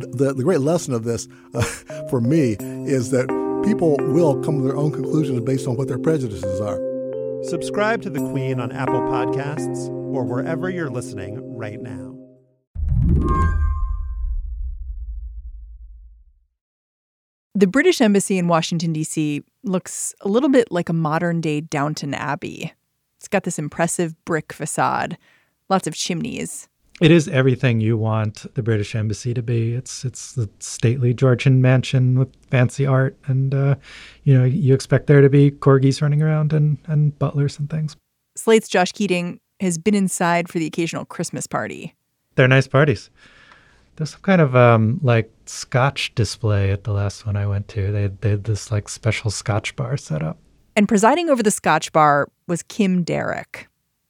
The, the great lesson of this uh, for me is that people will come to their own conclusions based on what their prejudices are. Subscribe to The Queen on Apple Podcasts or wherever you're listening right now. The British Embassy in Washington, D.C. looks a little bit like a modern day Downton Abbey. It's got this impressive brick facade, lots of chimneys. It is everything you want the British Embassy to be. It's it's the stately Georgian mansion with fancy art, and uh, you know you expect there to be corgis running around and and butlers and things. Slate's Josh Keating has been inside for the occasional Christmas party. They're nice parties. There's some kind of um, like scotch display at the last one I went to. They, they had this like special scotch bar set up. And presiding over the scotch bar was Kim Darroch,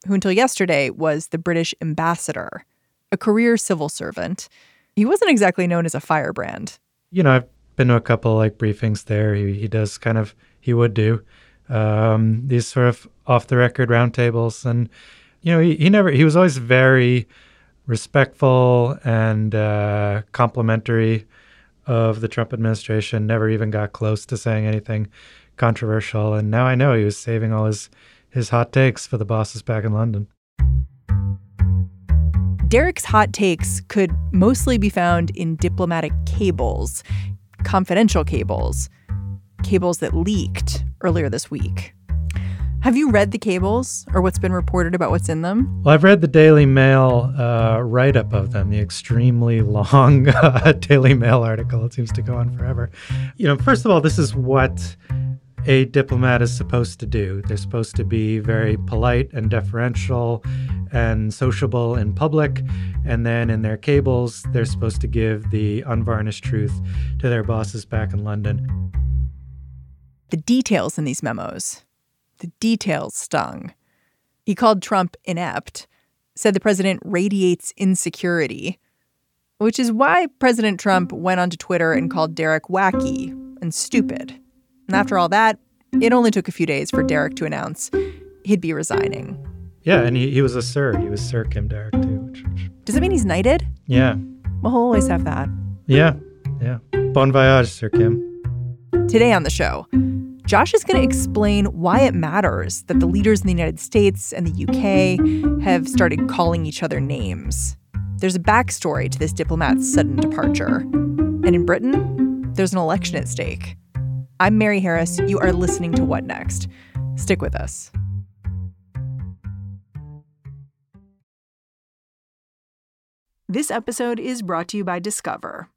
who until yesterday was the British ambassador, a career civil servant. He wasn't exactly known as a firebrand. You know, I've been to a couple like briefings there. He, he does kind of, he would do um, these sort of off the record roundtables. And, you know, he, he never, he was always very, respectful and uh, complimentary of the Trump administration. Never even got close to saying anything controversial. And now I know he was saving all his his hot takes for the bosses back in London. Darroch's hot takes could mostly be found in diplomatic cables, confidential cables, cables that leaked earlier this week. Have you read the cables or what's been reported about what's in them? Well, I've read the Daily Mail uh, write up of them, the extremely long uh, Daily Mail article. It seems to go on forever. You know, first of all, this is what a diplomat is supposed to do. They're supposed to be very polite and deferential and sociable in public. And then in their cables, they're supposed to give the unvarnished truth to their bosses back in London. The details in these memos the details stung. He called Trump inept, said the president radiates insecurity, which is why President Trump went onto Twitter and called Darroch wacky and stupid. And after all that, it only took a few days for Darroch to announce he'd be resigning. Yeah, and he, he was a Sir. He was Sir Kim Darroch, too. Does it mean he's knighted? Yeah. Well, he'll always have that. Yeah, yeah. Bon voyage, Sir Kim. Today on the show, Josh is going to explain why it matters that the leaders in the United States and the UK have started calling each other names. There's a backstory to this diplomat's sudden departure. And in Britain, there's an election at stake. I'm Mary Harris. You are listening to What Next? Stick with us. This episode is brought to you by Discover.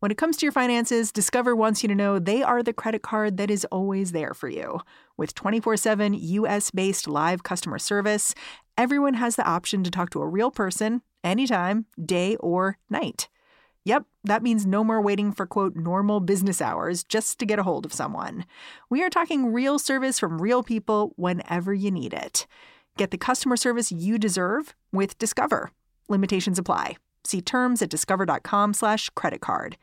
When it comes to your finances, Discover wants you to know they are the credit card that is always there for you. With 24 7 US based live customer service, everyone has the option to talk to a real person anytime, day or night. Yep, that means no more waiting for quote normal business hours just to get a hold of someone. We are talking real service from real people whenever you need it. Get the customer service you deserve with Discover. Limitations apply. See terms at discover.com/slash credit card.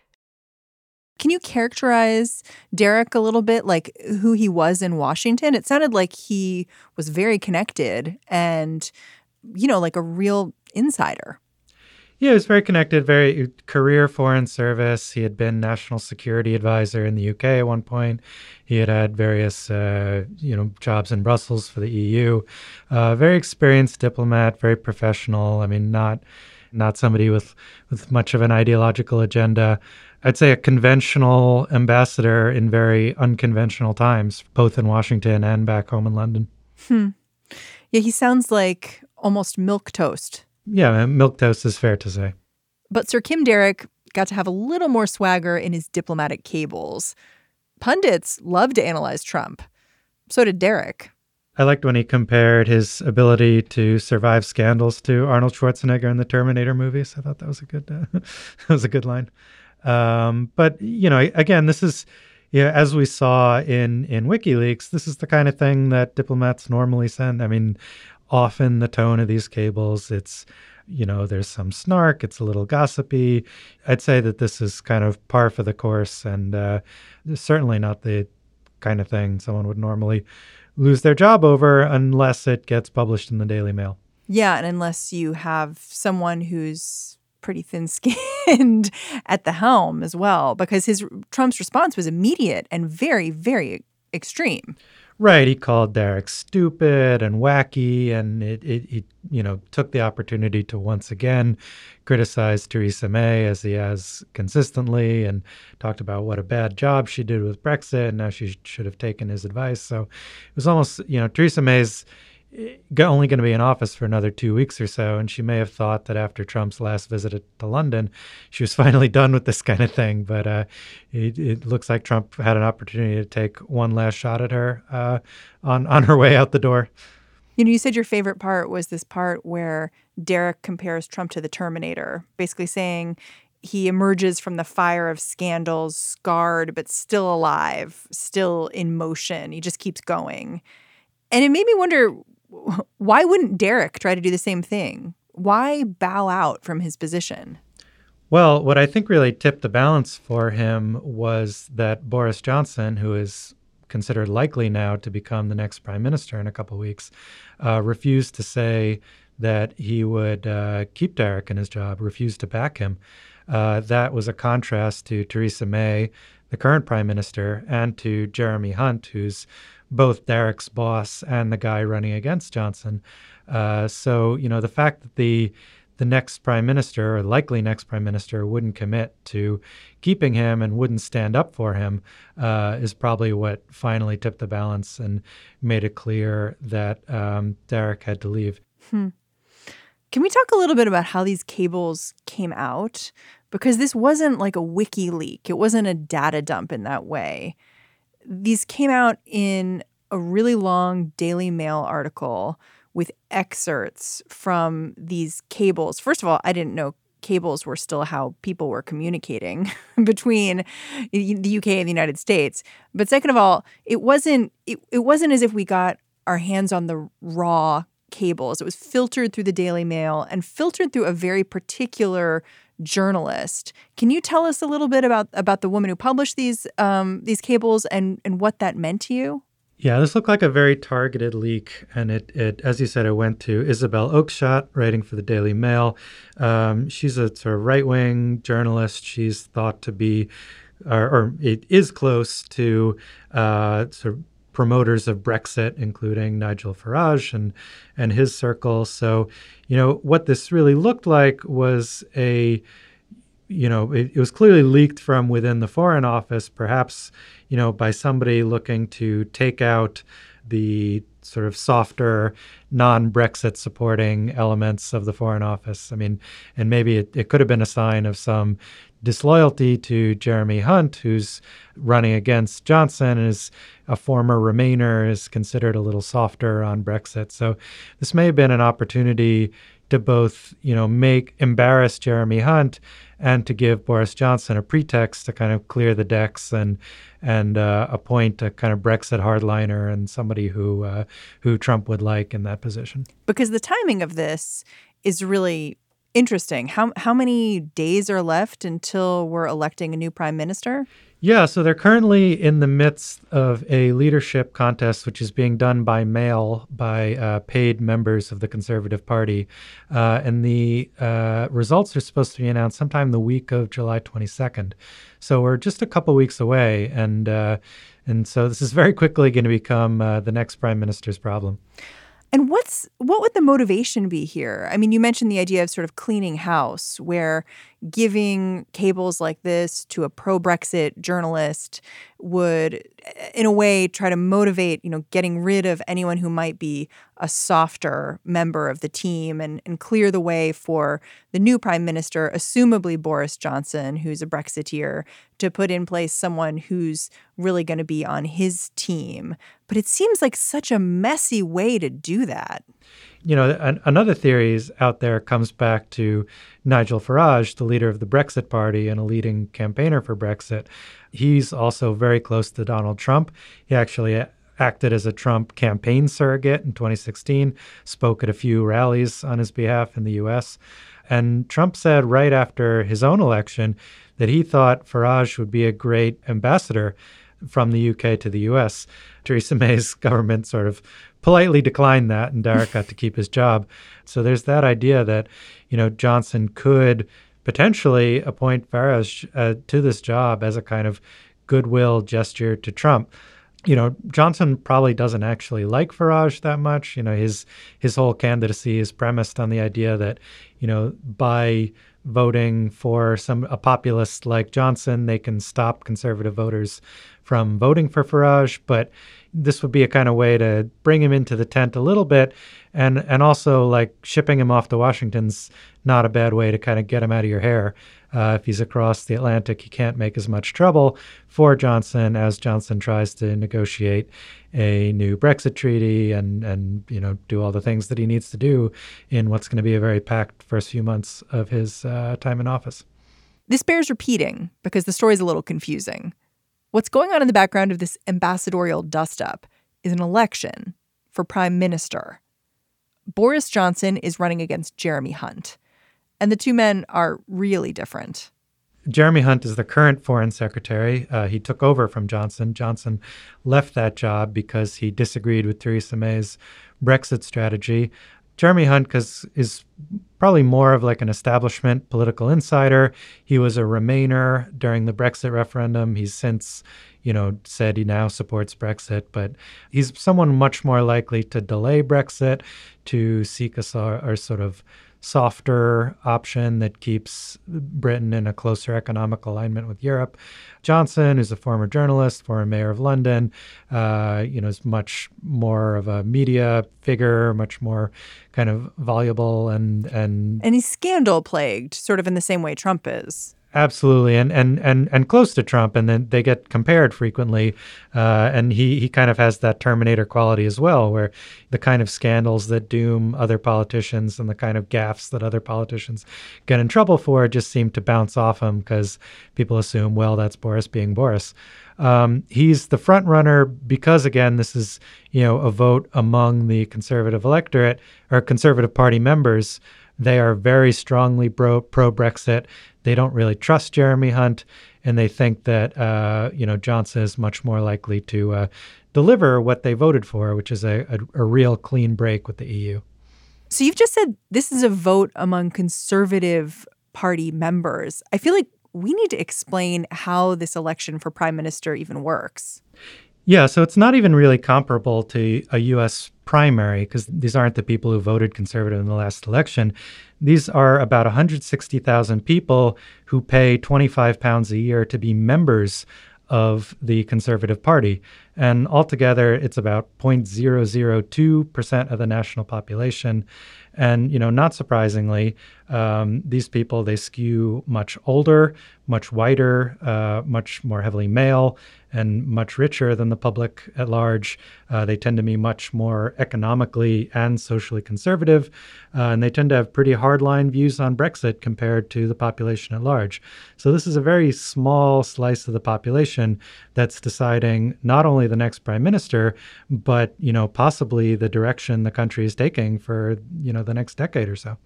Can you characterize Darroch a little bit, like who he was in Washington? It sounded like he was very connected and, you know, like a real insider. Yeah, he was very connected, very career foreign service. He had been national security advisor in the UK at one point. He had had various, uh, you know, jobs in Brussels for the EU. Uh, very experienced diplomat, very professional. I mean, not not somebody with with much of an ideological agenda. I'd say a conventional ambassador in very unconventional times, both in Washington and back home in London. Hmm. Yeah, he sounds like almost milk toast. Yeah, milk toast is fair to say. But Sir Kim Darroch got to have a little more swagger in his diplomatic cables. Pundits love to analyze Trump. So did Darroch. I liked when he compared his ability to survive scandals to Arnold Schwarzenegger in the Terminator movies. I thought that was a good uh, that was a good line. Um, but you know, again, this is yeah, as we saw in in WikiLeaks, this is the kind of thing that diplomats normally send. I mean, often the tone of these cables, it's you know, there's some snark, it's a little gossipy. I'd say that this is kind of par for the course, and uh, certainly not the kind of thing someone would normally lose their job over unless it gets published in the Daily Mail. Yeah, and unless you have someone who's pretty thin-skinned at the helm as well because his Trump's response was immediate and very very extreme. Right, he called Darroch stupid and wacky, and it, it, it, you know, took the opportunity to once again criticize Theresa May as he has consistently, and talked about what a bad job she did with Brexit, and now she should have taken his advice. So it was almost, you know, Theresa May's only going to be in office for another two weeks or so. And she may have thought that after Trump's last visit to London, she was finally done with this kind of thing. But uh, it, it, looks like Trump had an opportunity to take one last shot at her uh, on, on her way out the door. You know, you said your favorite part was this part where Darroch compares Trump to the Terminator, basically saying he emerges from the fire of scandals scarred, but still alive, still in motion. He just keeps going. And it made me wonder why wouldn't Darroch try to do the same thing? Why bow out from his position? Well, what I think really tipped the balance for him was that Boris Johnson, who is considered likely now to become the next prime minister in a couple of weeks, uh, refused to say that he would uh, keep Darroch in his job, refused to back him. Uh, that was a contrast to Theresa May, the current prime minister, and to Jeremy Hunt, who's both Darroch's boss and the guy running against Johnson. Uh, so you know the fact that the the next prime minister or likely next prime minister wouldn't commit to keeping him and wouldn't stand up for him uh, is probably what finally tipped the balance and made it clear that um, Derek had to leave. Hmm. Can we talk a little bit about how these cables came out? Because this wasn't like a wiki leak. It wasn't a data dump in that way these came out in a really long Daily Mail article with excerpts from these cables. First of all, I didn't know cables were still how people were communicating between the UK and the United States. But second of all, it wasn't it, it wasn't as if we got our hands on the raw cables. It was filtered through the Daily Mail and filtered through a very particular journalist. Can you tell us a little bit about about the woman who published these um, these cables and and what that meant to you? Yeah, this looked like a very targeted leak, and it, it as you said, it went to Isabel Oakeshott, writing for the Daily Mail. Um, she's a sort of right wing journalist. She's thought to be, or, or it is close to uh, sort of promoters of Brexit, including Nigel Farage and and his circle. So, you know, what this really looked like was a you know, it, it, was clearly leaked from within the Foreign Office, perhaps, you know, by somebody looking to take out the sort of softer, non Brexit supporting elements of the Foreign Office. I mean, and maybe it, it could have been a sign of some disloyalty to Jeremy Hunt, who's running against Johnson is a former Remainer, is considered a little softer on Brexit. So this may have been an opportunity to both, you know, make embarrass Jeremy Hunt and to give Boris Johnson a pretext to kind of clear the decks and and uh, appoint a kind of Brexit hardliner and somebody who uh, who Trump would like in that position. Because the timing of this is really interesting. How how many days are left until we're electing a new prime minister? Yeah, so they're currently in the midst of a leadership contest, which is being done by mail by uh, paid members of the Conservative Party. Uh, and the uh, results are supposed to be announced sometime the week of July 22nd. So we're just a couple weeks away. And, uh, and so this is very quickly going to become uh, the next prime minister's problem. And what's what would the motivation be here? I mean, you mentioned the idea of sort of cleaning house, where giving cables like this to a pro Brexit journalist would, eh, in a way, try to motivate, you know, getting rid of anyone who might be a softer member of the team and, and clear the way for the new prime minister, assumably Boris Johnson, who's a Brexiteer, to put in place someone who's really going to be on his team. But it seems like such a messy way to do that. You know, an, another theory out there comes back to Nigel Farage, the leader of the Brexit Party and a leading campaigner for Brexit. He's also very close to Donald Trump. He actually acted as a Trump campaign surrogate in 2016, spoke at a few rallies on his behalf in the US. And Trump said right after his own election that he thought Farage would be a great ambassador from the UK to the US. Theresa May's government sort of politely declined that, and Darroch got to keep his job. So there's that idea that, you know, Johnson could potentially appoint Farage uh, to this job as a kind of goodwill gesture to Trump. You know, Johnson probably doesn't actually like Farage that much. You know, his his whole candidacy is premised on the idea that, you know, by voting for some a populist like Johnson, they can stop conservative voters from voting for Farage. But this would be a kind of way to bring him into the tent a little bit, and and also like shipping him off to Washington's not a bad way to kind of get him out of your hair. Uh, if he's across the Atlantic, he can't make as much trouble for Johnson as Johnson tries to negotiate a new Brexit treaty and and you know do all the things that he needs to do in what's going to be a very packed first few months of his uh, time in office. This bears repeating because the story is a little confusing. What's going on in the background of this ambassadorial dustup is an election for prime minister. Boris Johnson is running against Jeremy Hunt, and the two men are really different. Jeremy Hunt is the current foreign secretary. Uh, he took over from Johnson. Johnson left that job because he disagreed with Theresa May's Brexit strategy. Jeremy Hunt cause, is probably more of like an establishment political insider. He was a Remainer during the Brexit referendum. He's since, you know, said he now supports Brexit, but he's someone much more likely to delay Brexit, to seek a, a sort of softer option that keeps Britain in a closer economic alignment with Europe. Johnson, who's a former journalist, former mayor of London, uh, you know, is much more of a media figure, much more kind of voluble and and and he's scandal plagued, sort of in the same way Trump is. Absolutely, and and and and close to Trump, and then they get compared frequently. Uh, and he he kind of has that Terminator quality as well, where the kind of scandals that doom other politicians and the kind of gaffes that other politicians get in trouble for just seem to bounce off him because people assume, well, that's Boris being Boris. Um, he's the front runner because, again, this is you know a vote among the conservative electorate or conservative party members. They are very strongly pro Brexit. They don't really trust Jeremy Hunt, and they think that uh, you know Johnson is much more likely to uh, deliver what they voted for, which is a, a, a real clean break with the EU. So you've just said this is a vote among conservative party members. I feel like we need to explain how this election for prime minister even works. Yeah, so it's not even really comparable to a US primary because these aren't the people who voted conservative in the last election. These are about 160,000 people who pay 25 pounds a year to be members of the Conservative Party. And altogether, it's about 0.002% of the national population. And, you know, not surprisingly, um, these people, they skew much older, much whiter, uh, much more heavily male, and much richer than the public at large. Uh, they tend to be much more economically and socially conservative, uh, and they tend to have pretty hardline views on Brexit compared to the population at large. So this is a very small slice of the population that's deciding not only the next prime minister, but you know possibly the direction the country is taking for you know the next decade or so.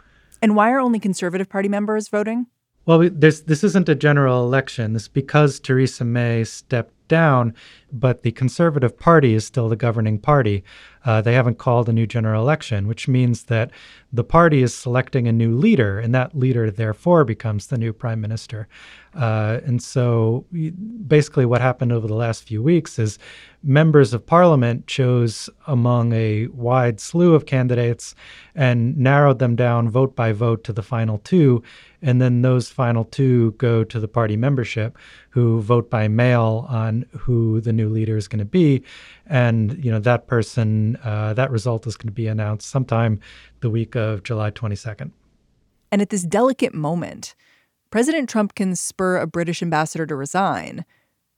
And why are only Conservative Party members voting? Well, this this isn't a general election. This because Theresa May stepped down, but the Conservative Party is still the governing party. Uh, they haven't called a new general election, which means that the party is selecting a new leader, and that leader, therefore, becomes the new prime minister. Uh, and so basically, what happened over the last few weeks is members of parliament chose among a wide slew of candidates and narrowed them down vote by vote to the final two. And then those final two go to the party membership who vote by mail on who the new leader is going to be. And, you know, that person, uh, that result is going to be announced sometime the week of July 22nd. And at this delicate moment, President Trump can spur a British ambassador to resign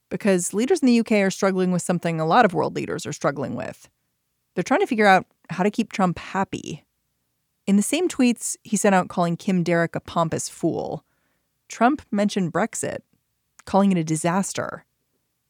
because leaders in the UK are struggling with something a lot of world leaders are struggling with. They're trying to figure out how to keep Trump happy. In the same tweets he sent out calling Kim Darroch a pompous fool, Trump mentioned Brexit, calling it a disaster.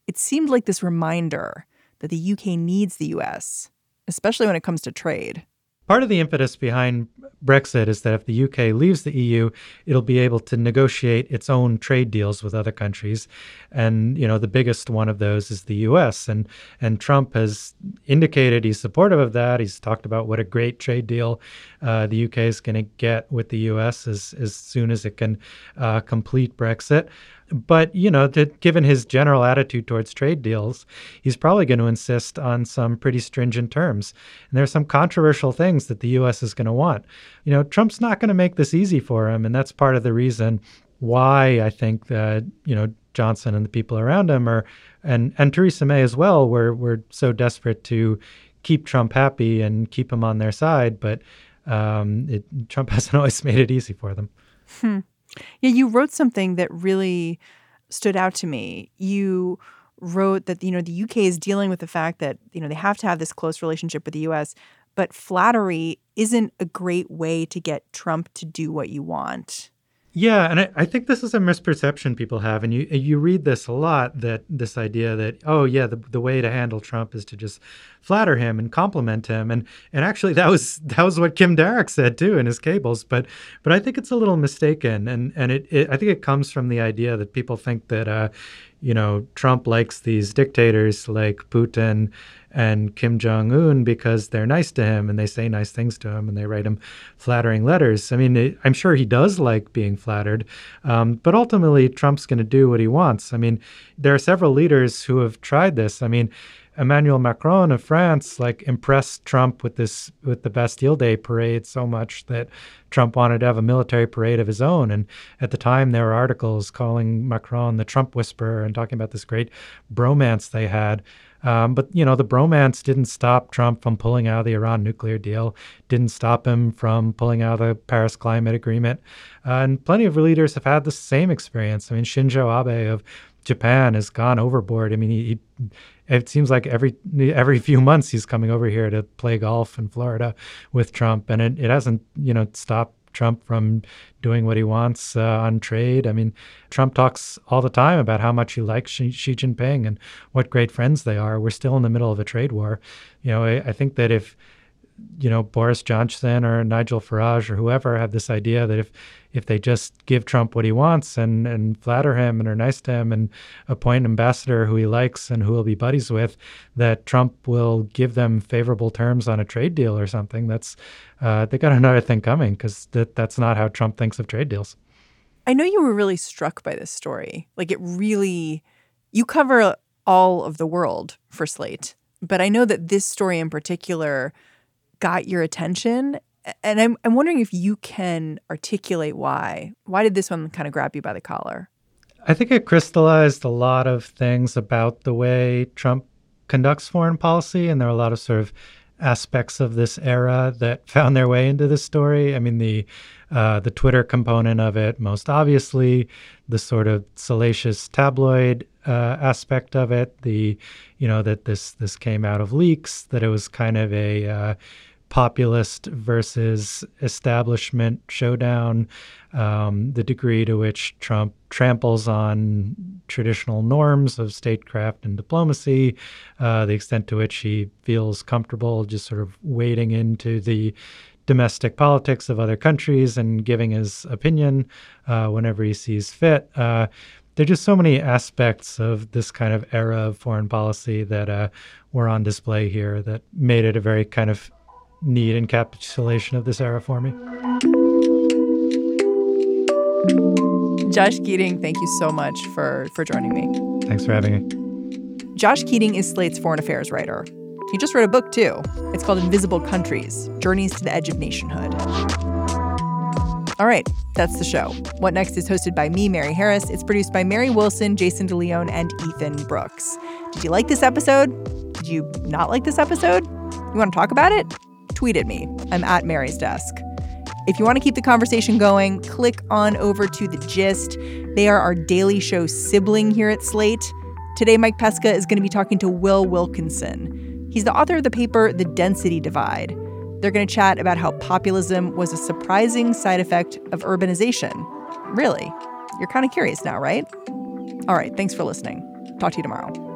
It seemed like this reminder that the UK needs the US, especially when it comes to trade. Part of the impetus behind Brexit is that if the UK leaves the EU, it'll be able to negotiate its own trade deals with other countries, and you know the biggest one of those is the US. and And Trump has indicated he's supportive of that. He's talked about what a great trade deal uh, the UK is going to get with the US as as soon as it can uh, complete Brexit. But, you know, to, given his general attitude towards trade deals, he's probably going to insist on some pretty stringent terms. And there are some controversial things that the U.S. is going to want. You know, Trump's not going to make this easy for him. And that's part of the reason why I think that, you know, Johnson and the people around him are, and, and Theresa May as well, were, were so desperate to keep Trump happy and keep him on their side. But um, it, Trump hasn't always made it easy for them. Hmm. Yeah, you wrote something that really stood out to me. You wrote that you know the UK is dealing with the fact that you know they have to have this close relationship with the US, but flattery isn't a great way to get Trump to do what you want. Yeah, and I, I, think this is a misperception people have, and you you read this a lot that this idea that oh yeah the the way to handle Trump is to just flatter him and compliment him, and and actually that was that was what Kim Darroch said too in his cables, but but I think it's a little mistaken, and and it, it I think it comes from the idea that people think that uh, you know Trump likes these dictators like Putin and Kim Jong Un because they're nice to him and they say nice things to him and they write him flattering letters. I mean, it, I'm sure he does like being flattered, um, but ultimately Trump's going to do what he wants. I mean, there are several leaders who have tried this. I mean. Emmanuel Macron of France like impressed Trump with this with the Bastille Day parade so much that Trump wanted to have a military parade of his own. And at the time, there were articles calling Macron the Trump whisperer and talking about this great bromance they had. Um, but you know, the bromance didn't stop Trump from pulling out of the Iran nuclear deal. Didn't stop him from pulling out of the Paris Climate Agreement. Uh, and plenty of leaders have had the same experience. I mean, Shinzo Abe of Japan has gone overboard. I mean, he, he, it seems like every every few months he's coming over here to play golf in Florida with Trump, and it, it hasn't you know stopped Trump from doing what he wants uh, on trade. I mean, Trump talks all the time about how much he likes Xi, Xi, Jinping and what great friends they are. We're still in the middle of a trade war. You know, I, I think that if you know Boris Johnson or Nigel Farage or whoever have this idea that if if they just give Trump what he wants and and flatter him and are nice to him and appoint an ambassador who he likes and who he'll be buddies with, that Trump will give them favorable terms on a trade deal or something. That's uh, they got another thing coming because that that's not how Trump thinks of trade deals. I know you were really struck by this story. Like it really, you cover all of the world for Slate, but I know that this story in particular got your attention and I'm I'm wondering if you can articulate why. Why did this one kind of grab you by the collar? I think it crystallized a lot of things about the way Trump conducts foreign policy, and there are a lot of sort of aspects of this era that found their way into this story. I mean, the uh, the Twitter component of it, most obviously, the sort of salacious tabloid uh, aspect of it, the you know that this this came out of leaks, that it was kind of a uh, populist versus establishment showdown, um, the degree to which Trump tramples on traditional norms of statecraft and diplomacy, uh, the extent to which he feels comfortable just sort of wading into the domestic politics of other countries and giving his opinion uh, whenever he sees fit. Uh, there are just so many aspects of this kind of era of foreign policy that uh, were on display here that made it a very kind of neat encapsulation of this era for me. Josh Keating, thank you so much for for joining me. Thanks for having me. Josh Keating is Slate's foreign affairs writer. He just wrote a book too. It's called Invisible Countries: Journeys to the Edge of Nationhood. All right, that's the show. What Next is hosted by me, Mary Harris. It's produced by Mary Wilson, Jason DeLeon, and Ethan Brooks. Did you like this episode? Did you not like this episode? You want to talk about it? Tweet at me. I'm at Mary's desk. If you want to keep the conversation going, click on over to The Gist. They are our daily show sibling here at Slate. Today, Mike Pesca is going to be talking to Will Wilkinson. He's the author of the paper The Density Divide. They're going to chat about how populism was a surprising side effect of urbanization. Really? You're kind of curious now, right? All right, thanks for listening. Talk to you tomorrow.